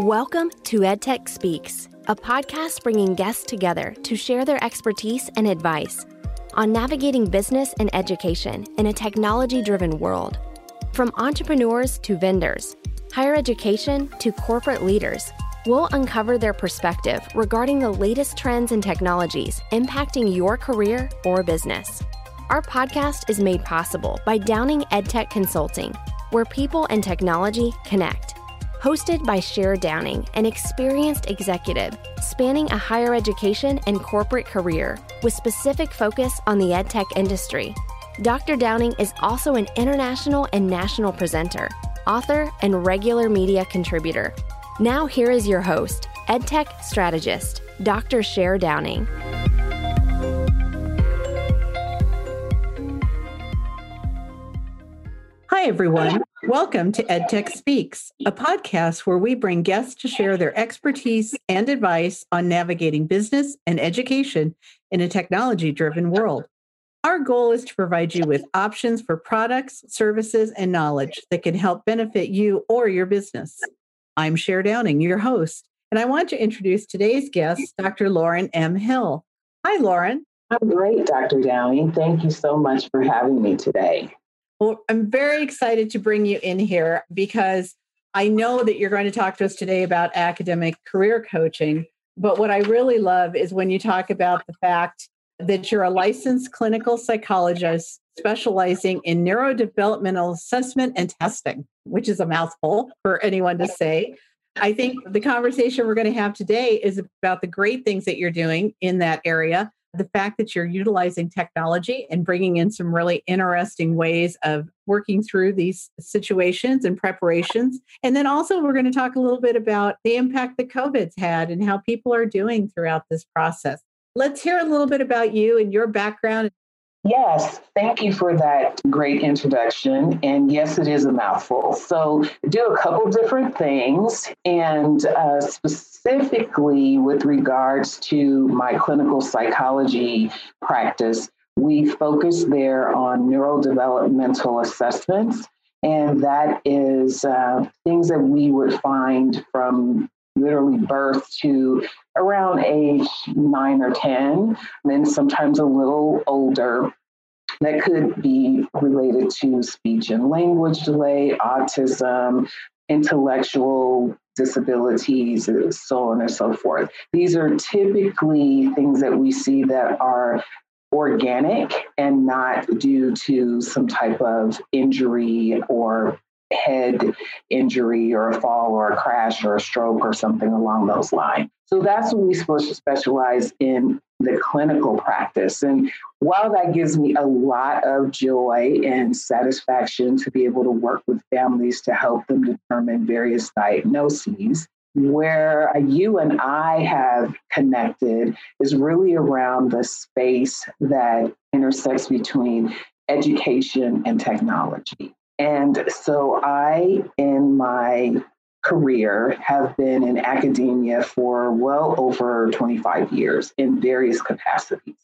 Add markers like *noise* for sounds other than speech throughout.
Welcome to EdTech Speaks, a podcast bringing guests together to share their expertise and advice on navigating business and education in a technology driven world. From entrepreneurs to vendors, higher education to corporate leaders, we'll uncover their perspective regarding the latest trends and technologies impacting your career or business. Our podcast is made possible by Downing EdTech Consulting, where people and technology connect. Hosted by Cher Downing, an experienced executive spanning a higher education and corporate career with specific focus on the edtech industry. Dr. Downing is also an international and national presenter, author, and regular media contributor. Now, here is your host, EdTech strategist, Dr. Cher Downing. Hi, everyone. Welcome to EdTech Speaks, a podcast where we bring guests to share their expertise and advice on navigating business and education in a technology driven world. Our goal is to provide you with options for products, services, and knowledge that can help benefit you or your business. I'm Cher Downing, your host, and I want to introduce today's guest, Dr. Loren M. Hill. Hi, Loren. I'm great, Dr. Downing. Thank you so much for having me today. Well, I'm very excited to bring you in here because I know that you're going to talk to us today about academic career coaching. But what I really love is when you talk about the fact that you're a licensed clinical psychologist specializing in neurodevelopmental assessment and testing, which is a mouthful for anyone to say. I think the conversation we're going to have today is about the great things that you're doing in that area the fact that you're utilizing technology and bringing in some really interesting ways of working through these situations and preparations. And then also, we're going to talk a little bit about the impact that COVID's had and how people are doing throughout this process. Let's hear a little bit about you and your background Yes, thank you for that great introduction. And yes, it is a mouthful. So, do a couple different things, and uh, specifically with regards to my clinical psychology practice, we focus there on neurodevelopmental assessments. And that is uh, things that we would find from literally birth to around age nine or 10, and sometimes a little older. That could be related to speech and language delay, autism, intellectual disabilities, so on and so forth. These are typically things that we see that are organic and not due to some type of injury or head injury or a fall or a crash or a stroke or something along those lines. So that's what we're supposed to specialize in the clinical practice. And while that gives me a lot of joy and satisfaction to be able to work with families to help them determine various diagnoses, where you and I have connected is really around the space that intersects between education and technology. And so I, in my career, have been in academia for well over 25 years in various capacities.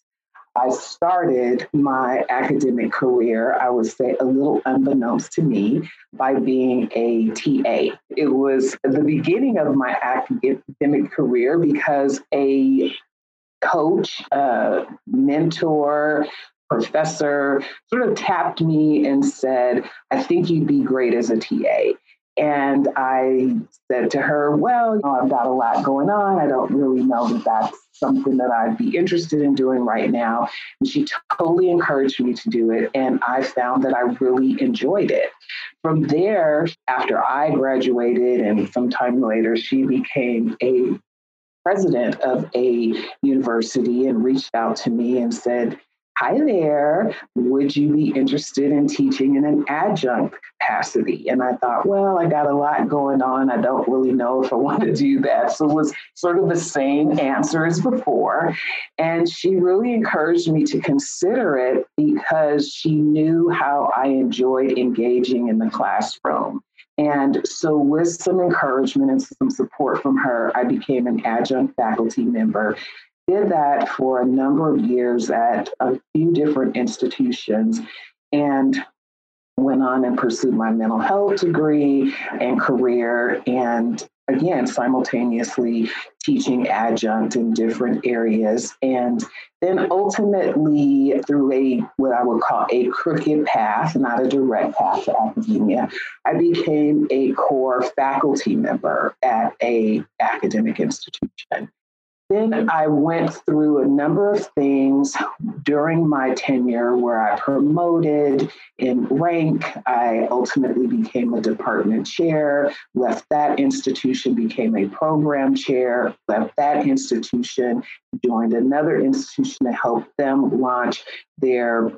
I started my academic career, I would say a little unbeknownst to me, by being a TA. It was the beginning of my academic career because a coach, a mentor, professor sort of tapped me and said, I think you'd be great as a TA. And I said to her, Well, you know, I've got a lot going on. I don't really know that that's something that I'd be interested in doing right now. And she totally encouraged me to do it. And I found that I really enjoyed it. From there, after I graduated and sometime later, she became a president of a university and reached out to me and said, Hi there, would you be interested in teaching in an adjunct capacity? And I thought, well, I got a lot going on. I don't really know if I want to do that. So it was sort of the same answer as before. And she really encouraged me to consider it because she knew how I enjoyed engaging in the classroom. And so, with some encouragement and some support from her, I became an adjunct faculty member did that for a number of years at a few different institutions and went on and pursued my mental health degree and career and again, simultaneously teaching adjunct in different areas. And then ultimately, through a what I would call a crooked path, not a direct path to academia, I became a core faculty member at a academic institution. Then I went through a number of things during my tenure where I promoted in rank. I ultimately became a department chair, left that institution, became a program chair, left that institution, joined another institution to help them launch their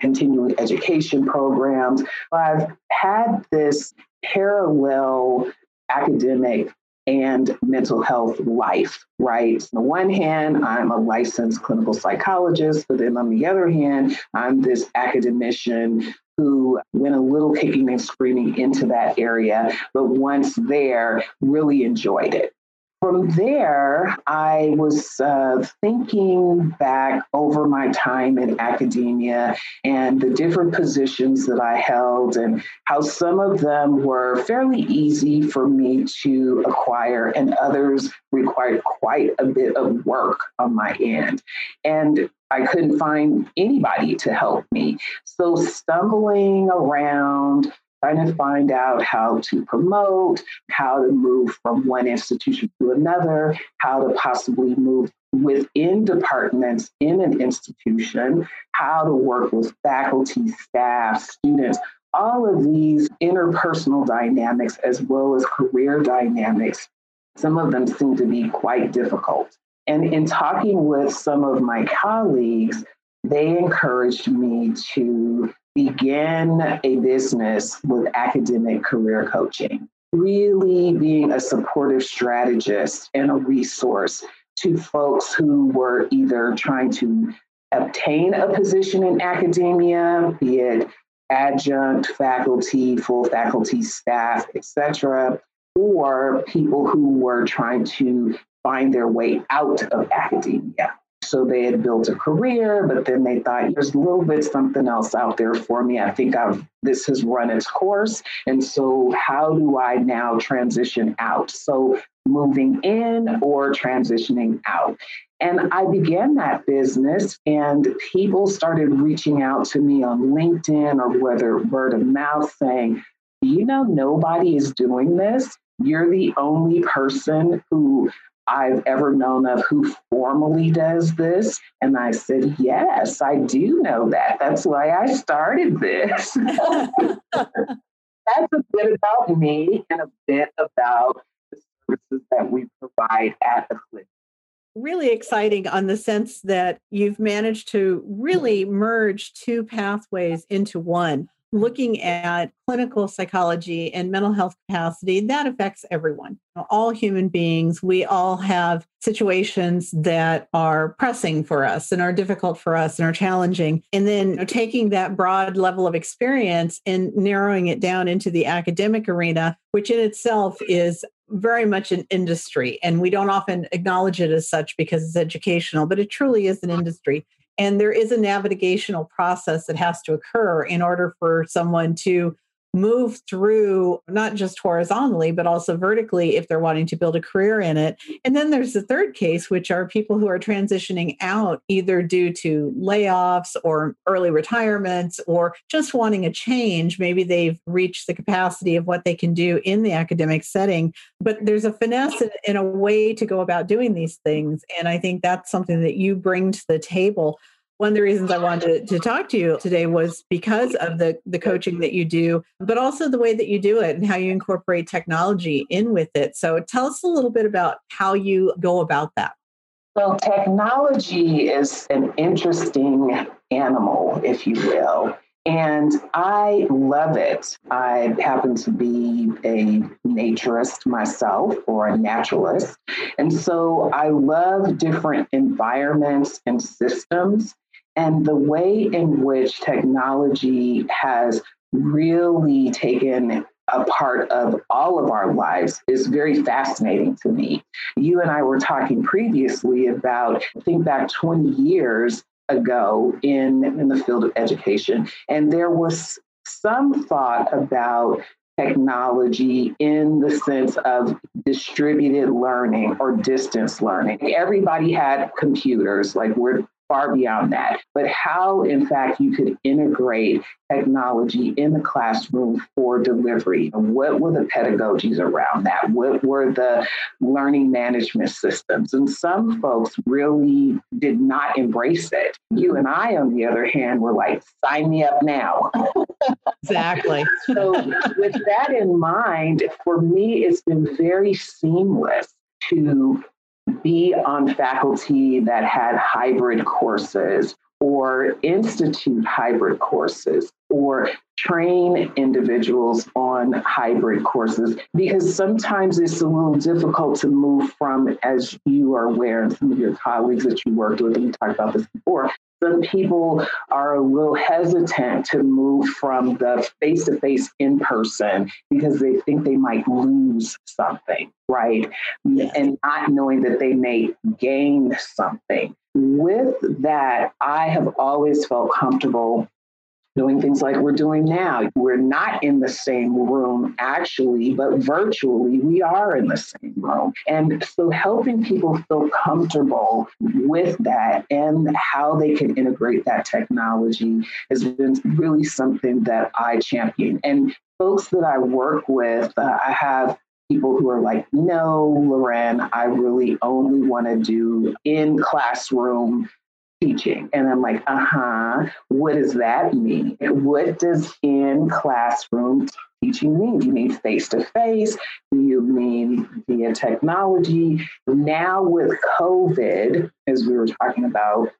continuing education programs. I've had this parallel academic and mental health life, right? On the one hand, I'm a licensed clinical psychologist, but then on the other hand, I'm this academician who went a little kicking and screaming into that area, but once there, really enjoyed it. From there, I was uh, thinking back over my time in academia and the different positions that I held, and how some of them were fairly easy for me to acquire, and others required quite a bit of work on my end. And I couldn't find anybody to help me. So, stumbling around, trying to find out how to promote, how to move from one institution to another, how to possibly move within departments in an institution, how to work with faculty, staff, students. All of these interpersonal dynamics, as well as career dynamics, some of them seem to be quite difficult. And in talking with some of my colleagues, they encouraged me to begin a business with academic career coaching, really being a supportive strategist and a resource to folks who were either trying to obtain a position in academia, be it adjunct faculty, full faculty staff, etc., or people who were trying to find their way out of academia. So they had built a career, but then they thought there's a little bit something else out there for me. I think I've, this has run its course. And so, how do I now transition out? So, moving in or transitioning out. And I began that business, and people started reaching out to me on LinkedIn or whether word of mouth saying, You know, nobody is doing this. You're the only person who I've ever known of who formally does this. And I said, Yes, I do know that. That's why I started this. *laughs* That's a bit about me and a bit about the services that we provide at the clinic. Really exciting on the sense that you've managed to really merge two pathways into one looking at clinical psychology and mental health capacity, that affects everyone. All human beings, we all have situations that are pressing for us and are difficult for us and are challenging. And then taking that broad level of experience and narrowing it down into the academic arena, which in itself is very much an industry. And we don't often acknowledge it as such because it's educational, but it truly is an industry. And there is a navigational process that has to occur in order for someone to move through not just horizontally but also vertically if they're wanting to build a career in it. And then there's the third case which are people who are transitioning out either due to layoffs or early retirements or just wanting a change. Maybe they've reached the capacity of what they can do in the academic setting but there's a finesse in a way to go about doing these things. And i think that's something that you bring to the table one of the reasons I wanted to, to, talk to you today was because of the, the coaching that you do, but also the way that you do it and how you incorporate technology in with it. So tell us a little bit about how you go about that. Well, technology is an interesting animal, if you will. And I love it. I happen to be a naturist myself or a naturalist. And so I love different environments and systems and the way in which technology has really taken a part of all of our lives is very fascinating to me. You and I were talking previously about, think back 20 years ago in, in the field of education, and there was some thought about technology in the sense of distributed learning or distance learning. Everybody had computers, like we're far beyond that, but how, in fact, you could integrate technology in the classroom for delivery. What were the pedagogies around that? What were the learning management systems? And some folks really did not embrace it. You and I, on the other hand, were like, sign me up now. *laughs* exactly. so, with that in mind, for me, it's been very seamless to be on faculty that had hybrid courses or institute hybrid courses or train individuals on hybrid courses because sometimes it's a little difficult to move from, as you are aware, and some of your colleagues that you worked with, and we talked about this before, some people are a little hesitant to move from the face to face in person because they think they might lose something, right? Yes. And not knowing that they may gain something. With that, I have always felt comfortable doing things like we're doing now. We're not in the same room actually, but virtually we are in the same room. And so helping people feel comfortable with that and how they can integrate that technology has been really something that I champion. And folks that I work with, uh, I have people who are like, no, Loren, I really only want to do in classroom teaching. And I'm like, uh huh, what does that mean? What does in classroom teaching mean? Do you mean face to face? Do you mean via technology? Now with COVID, as we were talking about,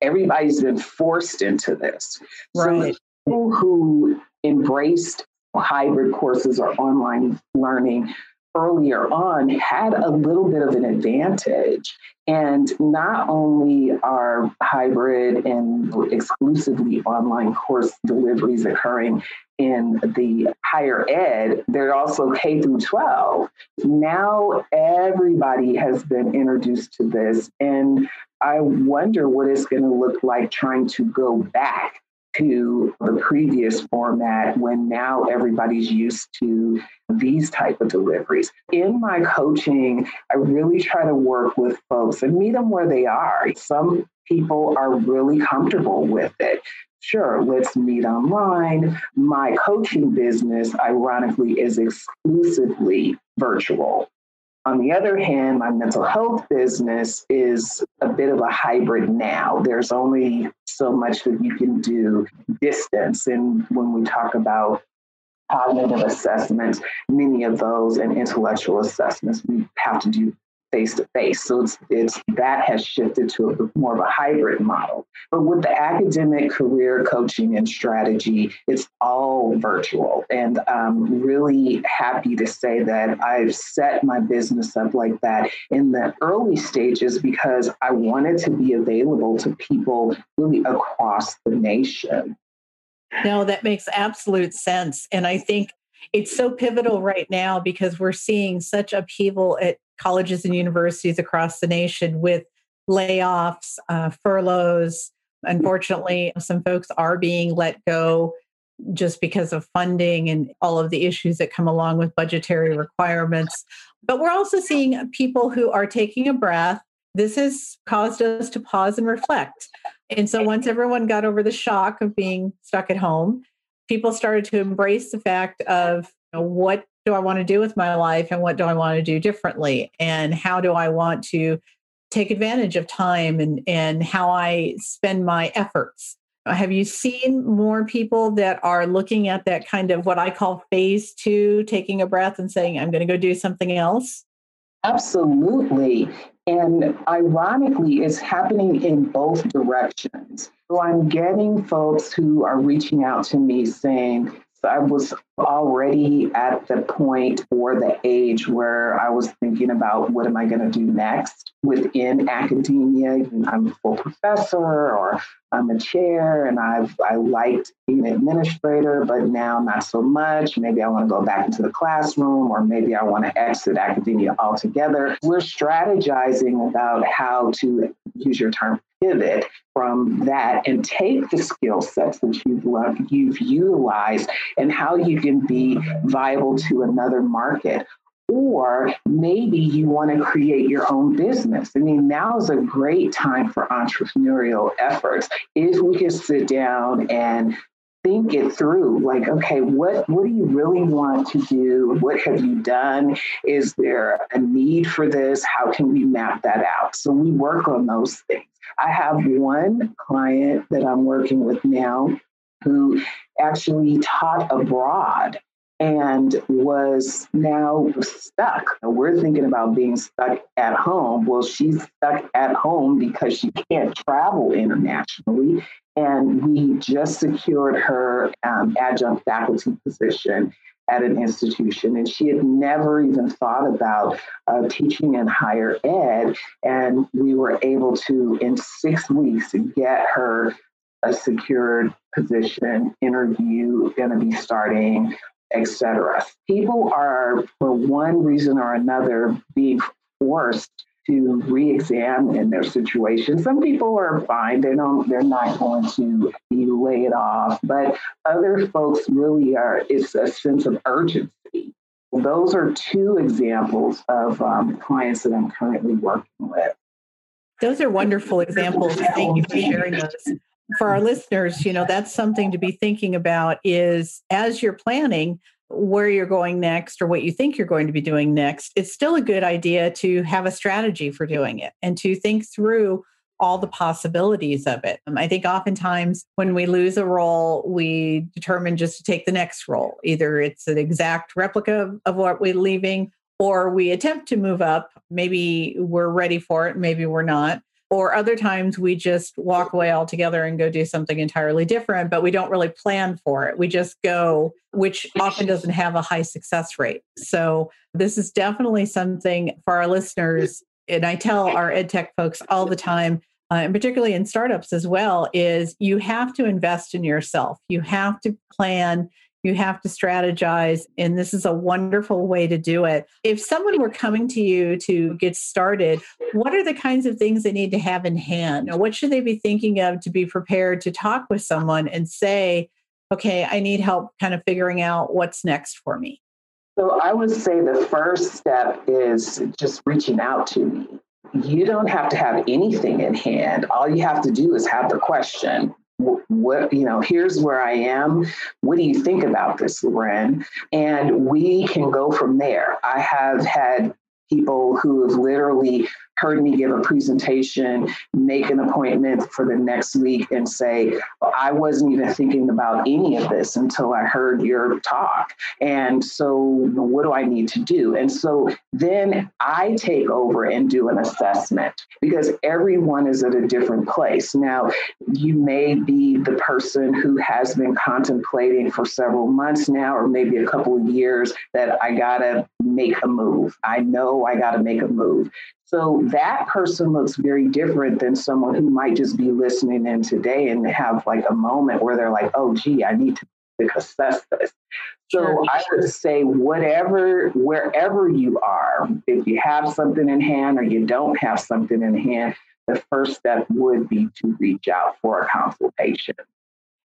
everybody's been forced into this. Right. So people who embraced hybrid courses or online learning earlier on had a little bit of an advantage. And not only are hybrid and exclusively online course deliveries occurring in the higher ed, they're also K through 12. Now everybody has been introduced to this. And I wonder what it's going to look like trying to go back to the previous format when now everybody's used to these type of deliveries. In my coaching, I really try to work with folks and meet them where they are. Some people are really comfortable with it. Sure, let's meet online. My coaching business, ironically, is exclusively virtual. On the other hand, my mental health business is a bit of a hybrid now. There's only so much that you can do distance. And when we talk about cognitive assessments, many of those and intellectual assessments we have to do face to face. So it's, it's that has shifted to a, more of a hybrid model. But with the academic career coaching and strategy, it's all virtual. And I'm really happy to say that I've set my business up like that in the early stages because I wanted to be available to people really across the nation. No, that makes absolute sense. And I think it's so pivotal right now because we're seeing such upheaval at colleges and universities across the nation with layoffs, uh, furloughs. Unfortunately, some folks are being let go just because of funding and all of the issues that come along with budgetary requirements. But we're also seeing people who are taking a breath. This has caused us to pause and reflect. And so once everyone got over the shock of being stuck at home, people started to embrace the fact of you know, what do I want to do with my life and what do I want to do differently and how do I want to take advantage of time and and how I spend my efforts. Uh, have you seen more people that are looking at that kind of what I call phase 2 taking a breath and saying I'm going to go do something else? Absolutely. And ironically, it's happening in both directions. So I'm getting folks who are reaching out to me saying, I was already at the point or the age where I was thinking about what am I going to do next within academia. I'm a full professor or I'm a chair and I've I liked being an administrator, but now not so much. Maybe I want to go back into the classroom or maybe I want to exit academia altogether. We're strategizing about how to use your term, pivot from that and take the skill sets that you've you've utilized, and how you can be viable to another market. Or maybe you want to create your own business. I mean, now is a great time for entrepreneurial efforts. If we can sit down and think it through like okay what what do you really want to do what have you done is there a need for this how can we map that out so we work on those things i have one client that i'm working with now who actually taught abroad and was now stuck. We're thinking about being stuck at home. Well, she's stuck at home because she can't travel internationally. And we just secured her um, adjunct faculty position at an institution. And she had never even thought about uh, teaching in higher ed. And we were able to, in six weeks, get her a secured position interview going to be starting etc. People are, for one reason or another, being forced to re-examine their situation. Some people are fine; they don't, they're not going to be laid off. But other folks really are. It's a sense of urgency. Those are two examples of um, clients that I'm currently working with. Those are wonderful examples. Thank you for sharing those for our listeners, you know, that's something to be thinking about is as you're planning where you're going next or what you think you're going to be doing next, it's still a good idea to have a strategy for doing it and to think through all the possibilities of it. Um, I think oftentimes when we lose a role, we determine just to take the next role. Either it's an exact replica of, of what we're leaving, or we attempt to move up. Maybe we're ready for it, maybe we're not or other times we just walk away altogether and go do something entirely different, but we don't really plan for it. We just go, which often doesn't have a high success rate. So, this is definitely something for our listeners. And I tell our ed tech folks all the time, uh, and particularly in startups as well, is you have to invest in yourself. You have to plan you have to strategize, and this is a wonderful way to do it. If someone were coming to you to get started, what are the kinds of things they need to have in hand? What should they be thinking of to be prepared to talk with someone and say, okay, I need help kind of figuring out what's next for me? So I would say the first step is just reaching out to me. You don't have to have anything in hand. All you have to do is have the question what you know here's where i am. What do you think about this loren? And we can go from there. I have had people who have literally heard me give a presentation, make an appointment for the next week, and say, I wasn't even thinking about any of this until I heard your talk. And so, what do I need to do? And so then I take over and do an assessment because everyone is at a different place. Now, you may be the person who has been contemplating for several months now, or maybe a couple of years, that I got to make a move. I know I got to make a move. So that person looks very different than someone who might just be listening in today and have like a moment where they're like, oh, gee, I need to assess this. So. I would say, whatever, wherever you are, if you have something in hand or you don't have something in hand, the first step would be to reach out for a consultation.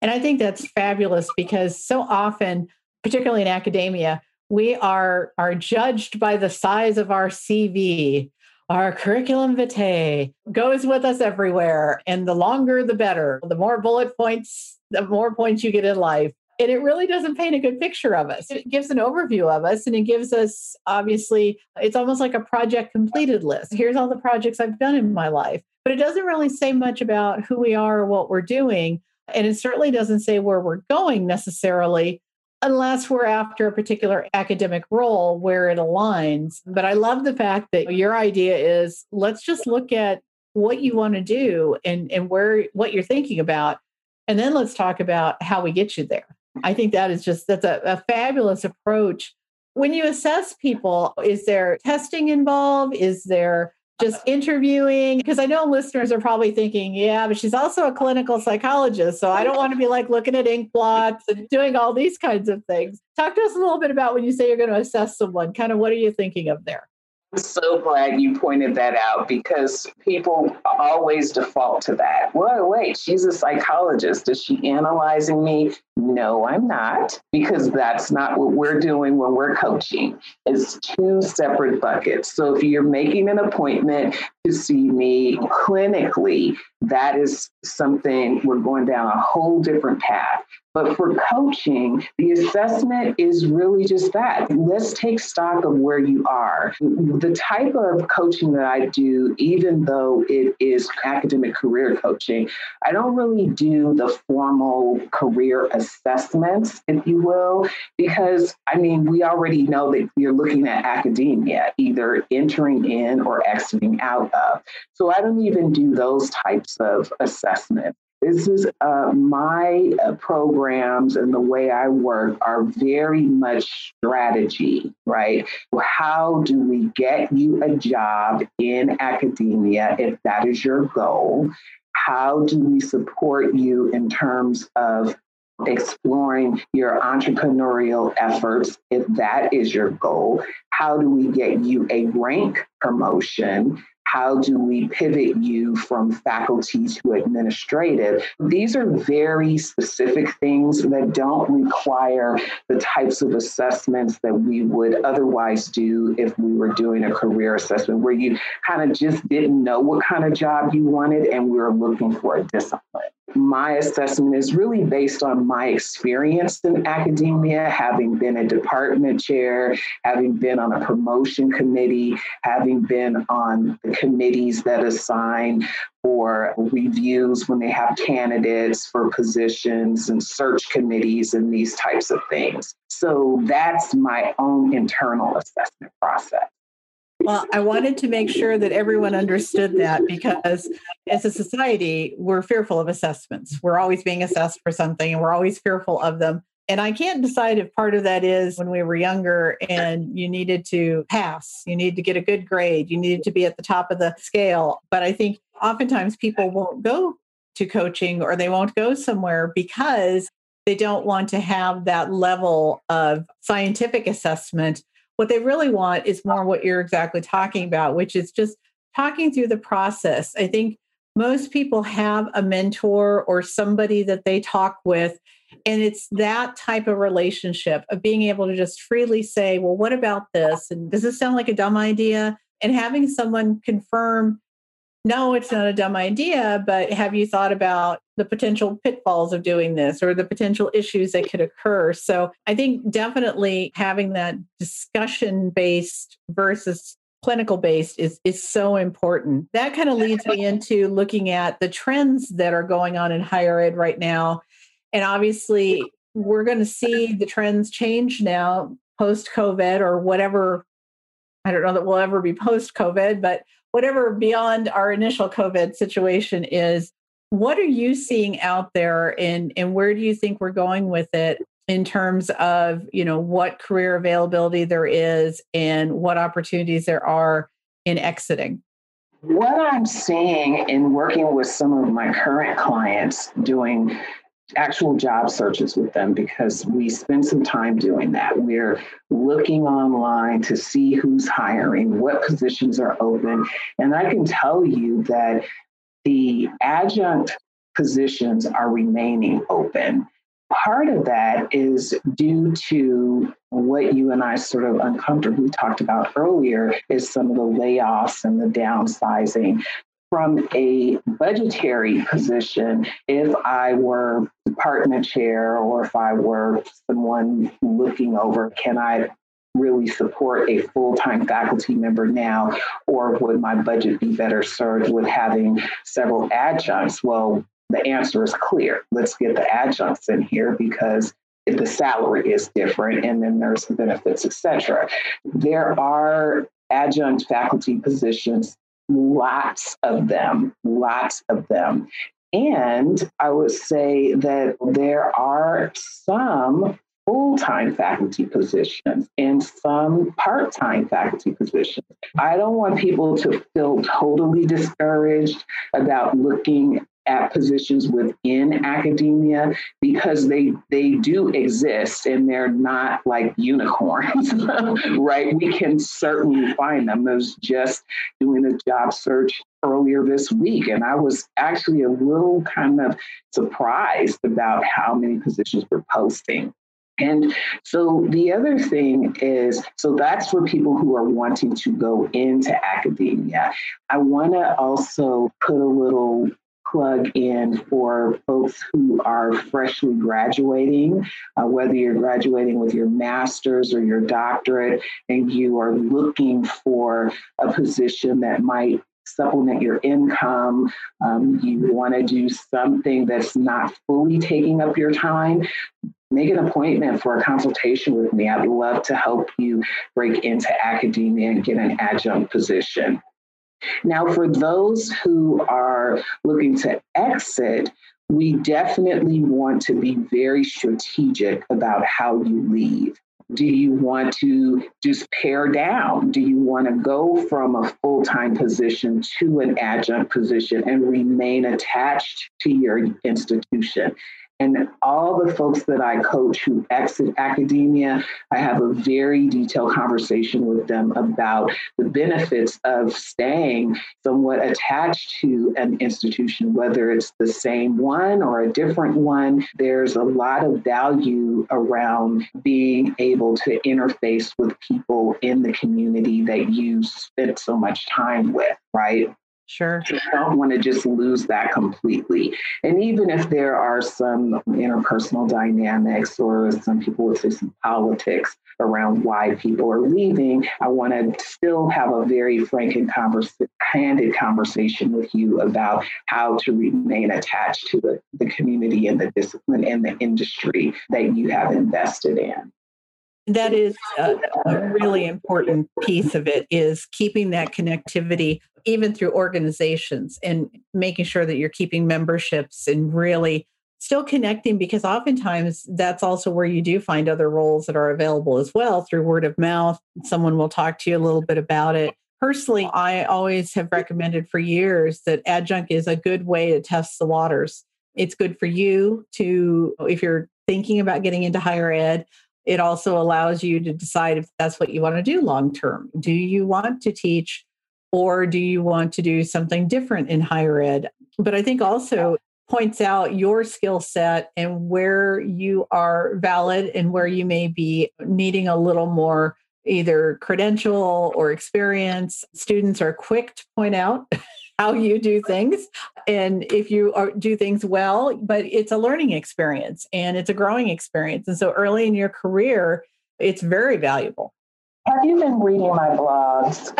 And I think that's fabulous because so often, particularly in academia, we are are judged by the size of our CV our curriculum vitae goes with us everywhere. And the longer, the better. The more bullet points, the more points you get in life. And it really doesn't paint a good picture of us. It gives an overview of us and it gives us, obviously, it's almost like a project completed list. Here's all the projects I've done in my life. But it doesn't really say much about who we are or what we're doing. And it certainly doesn't say where we're going necessarily unless we're after a particular academic role where it aligns. But I love the fact that your idea is let's just look at what you want to do and, and where what you're thinking about. And then let's talk about how we get you there. I think that is just that's a, a fabulous approach. When you assess people, is there testing involved? Is there just *laughs* interviewing because I know listeners are probably thinking, yeah, but she's also a clinical psychologist. So I don't want to be like looking at ink blots and doing all these kinds of things. Talk to us a little bit about when you say you're going to assess someone, kind of what are you thinking of there? I'm so glad you pointed that out because people always default to that. Wait, wait, she's a psychologist. Is she analyzing me? No, I'm not, because that's not what we're doing when we're coaching. It's two separate buckets. So if you're making an appointment to see me clinically, that is something we're going down a whole different path. But for coaching, the assessment is really just that. Let's take stock of where you are. The type of coaching that I do, even though it is academic career coaching, I don't really do the formal career assessments, if you will, because I mean, we already know that you're looking at academia, either entering in or exiting out of. So I don't even do those types of assessment. This is uh, my uh, programs and the way I work are very much strategy, right? How do we get you a job in academia if that is your goal? How do we support you in terms of exploring your entrepreneurial efforts if that is your goal? How do we get you a rank promotion? how do we pivot you from faculty to administrative? These are very specific things that don't require the types of assessments that we would otherwise do if we were doing a career assessment where you kind of just didn't know what kind of job you wanted and we were looking for a discipline my assessment is really based on my experience in academia, having been a department chair, having been on a promotion committee, having been on the committees that assign for reviews when they have candidates for positions and search committees and these types of things. So that's my own internal assessment process. Well, I wanted to make sure that everyone understood that because as a society, we're fearful of assessments. We're always being assessed for something and we're always fearful of them. And I can't decide if part of that is when we were younger and you needed to pass, you need to get a good grade, you needed to be at the top of the scale. But I think oftentimes people won't go to coaching or they won't go somewhere because they don't want to have that level of scientific assessment what they really want is uh more what you're exactly talking about, which is just talking through the process. I think most people have a mentor or somebody that they talk with. And it's that type of relationship of being able to just freely say, well, what about this? And does this sound like a dumb idea? And having someone confirm no, it's not a dumb idea, but have you thought about the potential pitfalls of doing this or the potential issues that could occur? So I think definitely having that discussion based versus clinical based is is so important. That kind of leads me into looking at the trends that are going on in higher ed right now. And obviously we're going to see the trends change now post COVID or whatever I don't know that we'll ever be *laughs* post COVID, but whatever beyond our initial COVID situation is, what are you seeing out there and, and where do you think we're going with it in terms of, you know, what career availability there is and what opportunities there are in exiting? What I'm seeing in working with some of my current clients doing actual job searches with them because we spend some time doing that. We're looking online to see who's hiring, what positions are open. And I can tell you that the adjunct positions are remaining open. Part of that is due to what you and I sort of uncomfortably talked about earlier is some of the layoffs and the downsizing from a budgetary position, if I were department chair or if I were someone looking over, can I really support a full-time faculty member now? Or would my budget be better served with having several adjuncts? Well the answer is clear. Let's get the adjuncts in here because if the salary is different and then there's benefits etc there are adjunct faculty positions lots of them, lots of them. And I would say that there are some full time faculty positions and some part time faculty positions. I don't want people to feel totally discouraged about looking at positions within academia because they they do exist and they're not like unicorns, *laughs* right? We can certainly find them. I was just doing a job search earlier this week, and I was actually a little kind of surprised about how many positions we're posting. And so the other thing is so that's for people who are wanting to go into academia. I want to also put a little plug in for folks who are freshly graduating, uh, whether you're graduating with your master's or your doctorate, and you are looking for a position that might supplement your income, um, you want to do something that's not fully taking up your time, make an appointment for a consultation with me. I'd love to help you break into academia and get an adjunct position. Now, for those who are looking to exit, we definitely want to be very strategic about how you leave. Do you want to just pare down? Do you want to go from a full time position to an adjunct position and remain attached to your institution? And all the folks that I coach who exit academia, I have a very detailed conversation with them about the benefits of staying somewhat attached to an institution, whether it's the same one or a different one. There's a lot of value around being able to interface with people in the community that you spent so much time with, right? Sure. You don't want to just lose that completely. And even if there are some interpersonal dynamics or some people would say some politics around why people are leaving, I want to still have a very frank and converse, candid conversation with you about how to remain attached to the, the community and the discipline and the industry that you have invested in that is a, a, really important piece of it is keeping that connectivity even through organizations and making sure that you're keeping memberships and really still connecting because oftentimes that's also where you do find other roles that are available as well through word of mouth. Someone will talk to you a little bit about it. Personally i always have recommended for years that adjunct is a good way to test the waters. It's good for you to if you're thinking about getting into higher ed it also allows you to decide if that's what you want to do long term. Do you want to teach or do you want to do something different in higher ed? But I think also points out your skill set and where you are valid and where you may be needing a little more either credential or experience. Students are quick to point out *laughs* how you do things and if you are, do things well but it's a learning experience and it's a growing experience and so early in your career it's very valuable have you been reading my blogs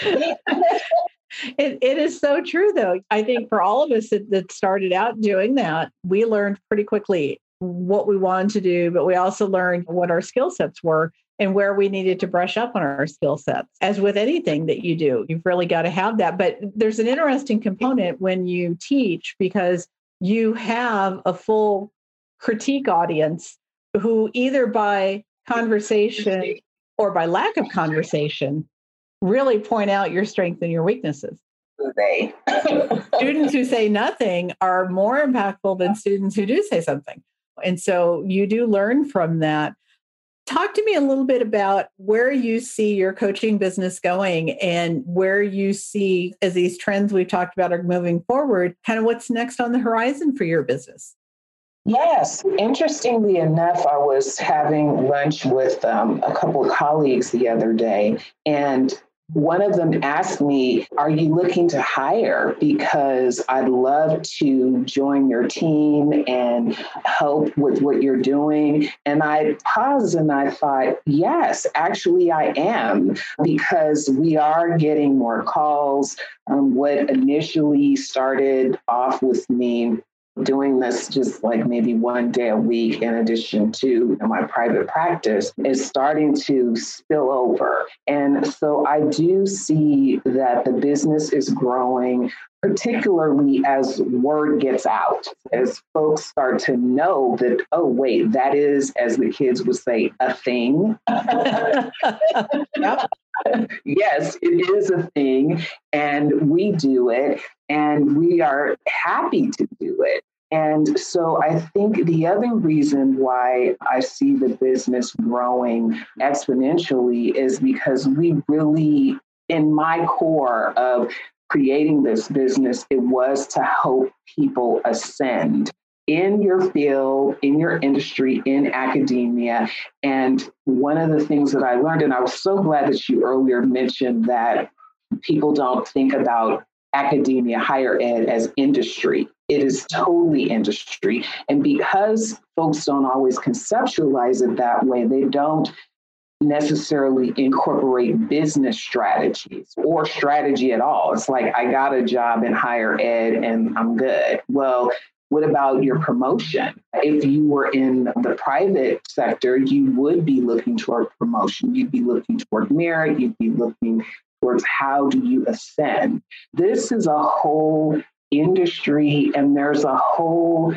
*laughs* it, it is so true though i think for all of us that, that started out doing that we learned pretty quickly what we wanted to do but we also learned what our skill sets were and where we needed to brush up on our skill sets. As with anything that you do, you've really got to have that. But there's an interesting component when you teach because you have a full critique audience who either by conversation or by lack of conversation really point out your strengths and your weaknesses. They *laughs* students who say nothing are more impactful than students who do say something. And so you do learn from that. Talk to me a little bit about where you see your coaching business going and where you see, as these trends we've talked about are moving forward, kind of what's next on the horizon for your business. Yes. Interestingly enough, I was having lunch with um, a couple of colleagues the other day, and one of them asked me, Are you looking to hire? Because I'd love to join your team and help with what you're doing. And I paused and I thought, Yes, actually, I am, because we are getting more calls. Um, what initially started off with me doing this just like maybe one day a week in addition to my private practice is starting to spill over. And so I do see that the business is growing particularly as word gets out, as folks start to know that, oh, wait, that is, as the kids would say, a thing. *laughs* yep. Yes, it is a thing, and we do it, and we are happy to do it. And so I think the other reason why I see the business growing exponentially is because we really, in my core of creating this business, it was to help people ascend in your field, in your industry, in academia. And one of the things that I learned, and I was so glad that you earlier mentioned that people don't think about academia, higher ed as industry. It is totally industry. And because folks don't always conceptualize it that way, they don't necessarily incorporate business strategies or strategy at all. It's like, I got a job in higher ed and I'm good. Well, what about your promotion? If you were in the private sector, you would be looking toward promotion. You'd be looking toward merit. You'd be looking towards how do you ascend. This is a whole industry, and there's a whole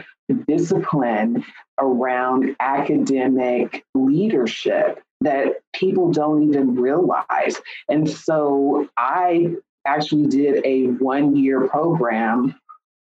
discipline around academic leadership that people don't even realize. And so I actually did a one year program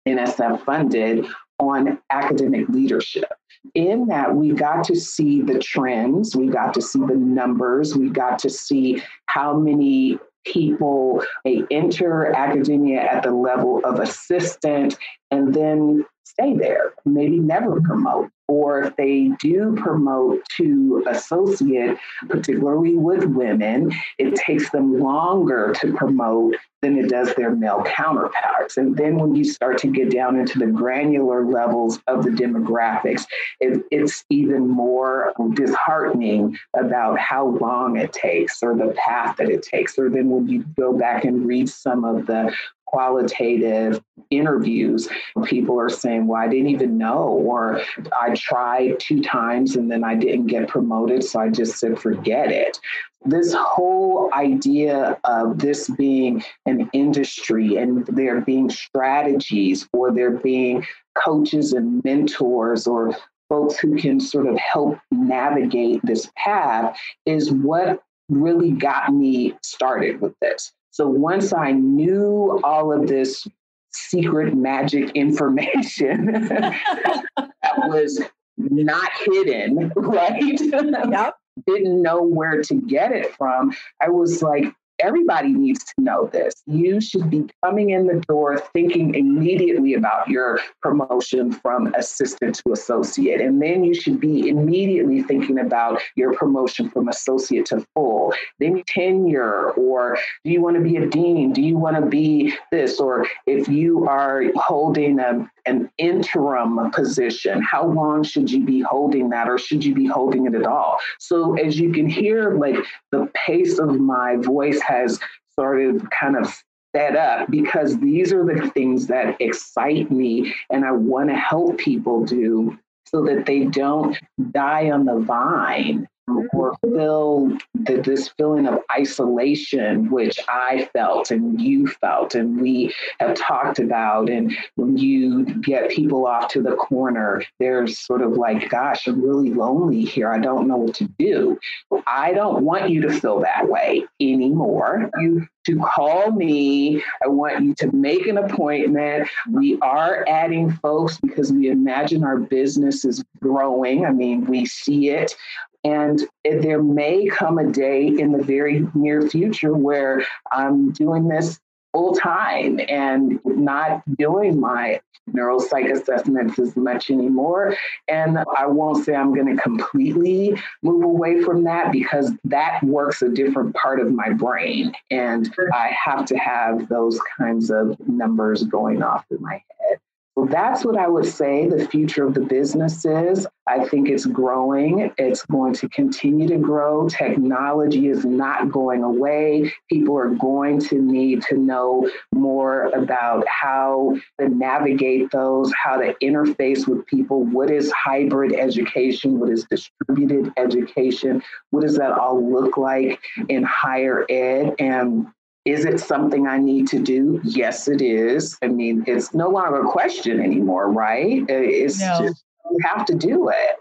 NSF funded on academic leadership. In that, we got to see the trends, we got to see the numbers, we got to see how many people they enter academia at the level of assistant and then stay there, maybe never promote or if they do promote to associate, particularly with women, it takes them longer to promote than it does their male counterparts. And then when you start to get down into the granular levels of the demographics, it, it's even more disheartening about how long it takes or the path that it takes. Or then when you go back and read some of the qualitative interviews, people are saying, Well, I didn't even know, or I tried two times and then I didn't get promoted. So I just said, Forget it. This whole idea of this being an industry and there being strategies or there being coaches and mentors or folks who can sort of help navigate this path is what really got me started with this. So once I knew all of this secret magic information *laughs* that was not hidden, *laughs* right? Yep. Didn't know where to get it from. I was like, everybody needs to know this. You should be coming in the door thinking immediately about your promotion from assistant to associate. And then you should be immediately thinking about your promotion from associate to full. Then tenure, or do you want to be a dean? Do you want to be this? Or if you are holding a, an interim position, how long should you be holding that? Or should you be holding it at all? So as you can hear, like the pace of my voice has started kind of sped up because these are the things that excite me and I want to help people do so that they don't die on the vine or feel the, this feeling of isolation, which I felt and you felt, and we have talked about. And when you get people off to the corner, they're sort of like, gosh, I'm really lonely here. I don't know what to do. I don't want you to feel that way anymore. You to call me. I want you to make an appointment. We are adding folks because we imagine our business is growing. I mean, we see it. And there may come a day in the very near future where I'm doing this full time and not doing my neuropsych assessments as much anymore. And I won't say I'm going to completely move away from that because that works a different part of my brain. And I have to have those kinds of numbers going off in my head. That's what I would say the future of the business is. I think it's growing. It's going to continue to grow. Technology is not going away. People are going to need to know more about how to navigate those, how to interface with people. What is hybrid education? What is distributed education? What does that all look like in higher ed? And is it something I need to do? Yes, it is. I mean, it's no longer a question anymore, right? Uh, it's no. just you have to do it.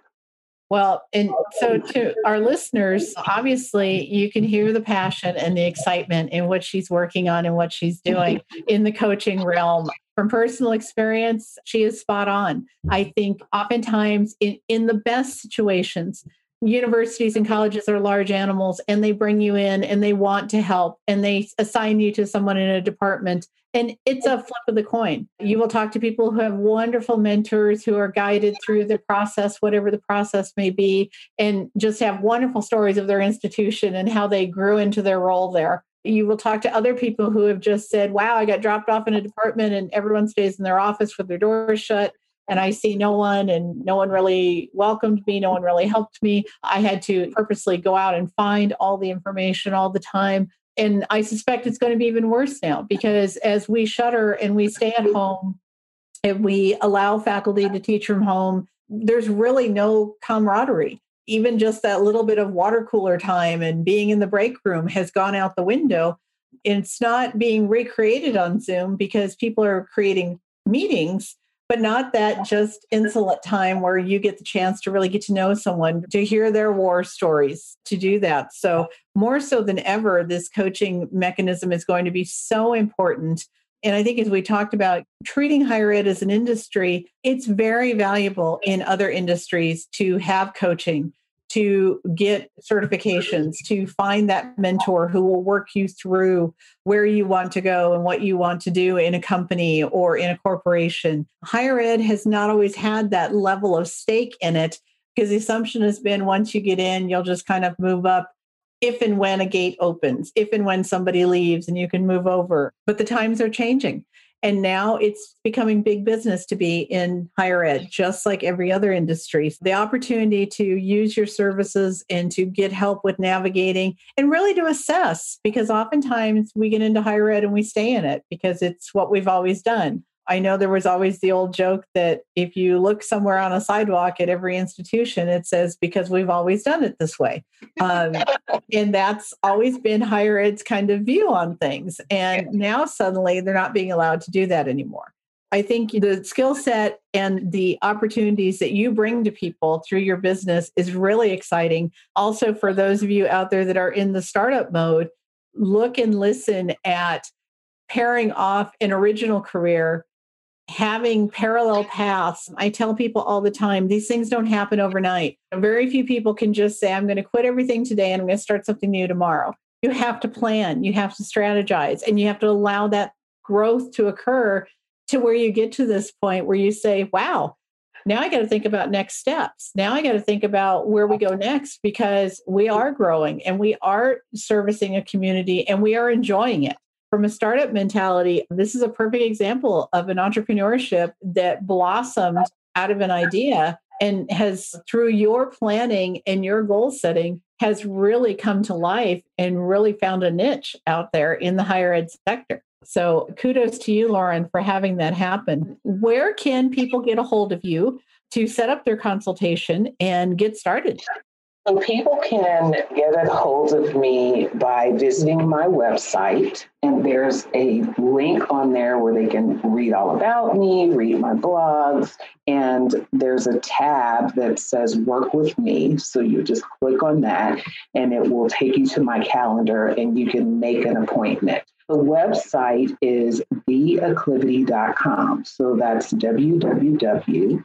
Well, and so to our listeners, obviously you can hear the passion and the excitement in what she's working on and what she's doing in the coaching realm. From personal experience, she is spot on. I think oftentimes in, in the best situations, universities and colleges are large animals and they bring you in and they want to help and they assign you to someone in a department and it's a flip of the coin. You will talk to people who have wonderful mentors who are guided through the process, whatever the process may be, and just have wonderful stories of their institution and how they grew into their role there. You will talk to other people who have just said, Wow, I got dropped off in a department and everyone stays in their office with their doors shut and I see no one and no one really welcomed me, no one really helped me. I had to purposely go out and find all the information all the time. And I suspect it's going to be even worse now because as we shutter and we stay at home and we allow faculty to teach from home, there's really no camaraderie. Even just that little bit of water cooler time and being in the break room has gone out the window. It's not being recreated on Zoom because people are creating meetings but not that just insolent time where you get the chance to really get to know someone, to hear their war stories, to do that. So, more so than ever, this coaching mechanism is going to be so important. And I think as we talked about treating higher ed as an industry, it's very valuable in other industries to have coaching to get certifications, to find that mentor who will work you through where you want to go and what you want to do in a company or in a corporation. Higher ed has not always had that level of stake in it because the assumption has been once you get in, you'll just kind of move up if and when a gate opens, if and when somebody leaves and you can move over. But the times are changing. And now it's becoming big business to be in higher ed, just like every other industry. The opportunity to use your services and to get help with navigating and really to assess, because oftentimes we get into higher ed and we stay in it because it's what we've always done. I know there was always the old joke that if you look somewhere on a sidewalk at every institution, it says, because we've always done it this way. Um, *laughs* and that's always been higher ed's kind of view on things. And now suddenly they're not being allowed to do that anymore. I think the skill set and the opportunities that you bring to people through your business is really exciting. Also, for those of you out there that are in the startup mode, look and listen at pairing off an original career having parallel paths. I tell people all the time these things don't happen overnight. Very few people can just say, I'm going to quit everything today and I'm going to start something new tomorrow. You have to plan, you have to strategize, and you have to allow that growth to occur to where you get to this point where you say, wow, now I got to think about next steps. Now I got to think about where we go next because we are growing and we are servicing a community and we are enjoying it from a startup mentality, this is a perfect example of an entrepreneurship that blossomed out of an idea and has, through your planning and your goal setting, has really come to life and really found a niche out there in the higher ed sector. So kudos to you, Loren, for having that happen. Where can people get a hold of you to set up their consultation and get started? So people can get a hold of me by visiting my website, and there's a link on there where they can read all about me, read my blogs, and there's a tab that says work with me. So you just click on that, and it will take you to my calendar, and you can make an appointment. The website is theacclivity.com. So that's www.the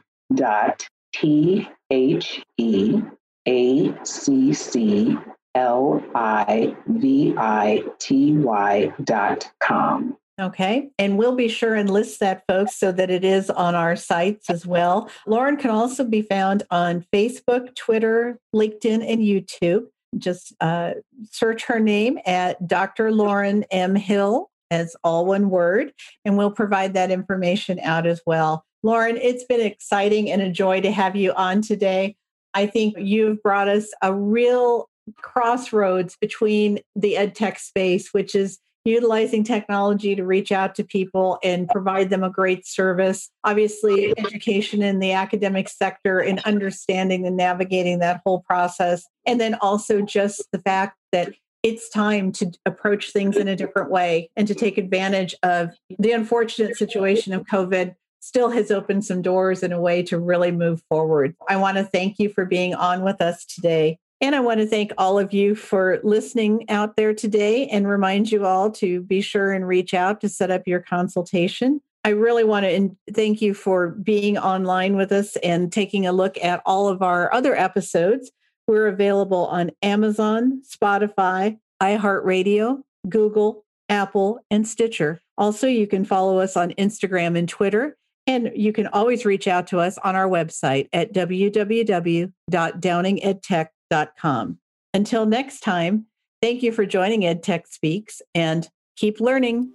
a C C L I V I T Y dot com. Okay. And we'll be sure and list that, folks, so that it is on our sites as well. Loren can also be found on Facebook, Twitter, LinkedIn, and YouTube. Just uh, search her name at Dr. Loren M. Hill as all one word, and we'll provide that information out as well. Loren, it's been exciting and a joy to have you on today. I think you've brought us a real crossroads between the ed tech space, which is utilizing technology to reach out to people and provide them a great service. Obviously, education in the academic sector and understanding and navigating that whole process. And then also just the fact that it's time to approach things in a different way and to take advantage of the unfortunate situation of COVID still has opened some doors in a way to really move forward. I want to thank you for being on with us today. And I want to thank all of you for listening out there today and remind you all to be sure and reach out to set up your consultation. I really want to thank you for being online with us and taking a look at all of our other episodes. We're available on Amazon, Spotify, iHeartRadio, Google, Apple, and Stitcher. Also, you can follow us on Instagram and Twitter. And you can always reach out to us on our website at www.downingedtech.com. Until next time, thank you for joining EdTech Speaks and keep learning.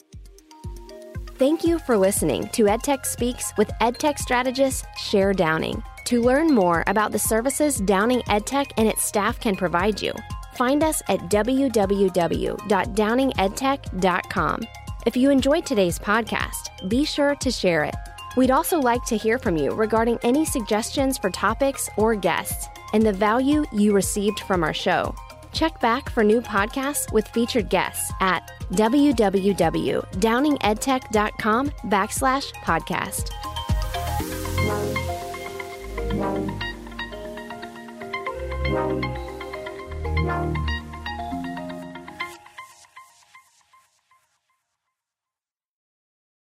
Thank you for listening to EdTech Speaks with EdTech strategist Cher Downing. To learn more about the services Downing EdTech and its staff can provide you, find us at www.downingedtech.com. If you enjoyed today's podcast, be sure to share it. We'd also like to hear from you regarding any suggestions for topics or guests and the value you received from our show. Check back for new podcasts with featured guests at www.downingedtech.com backslash podcast.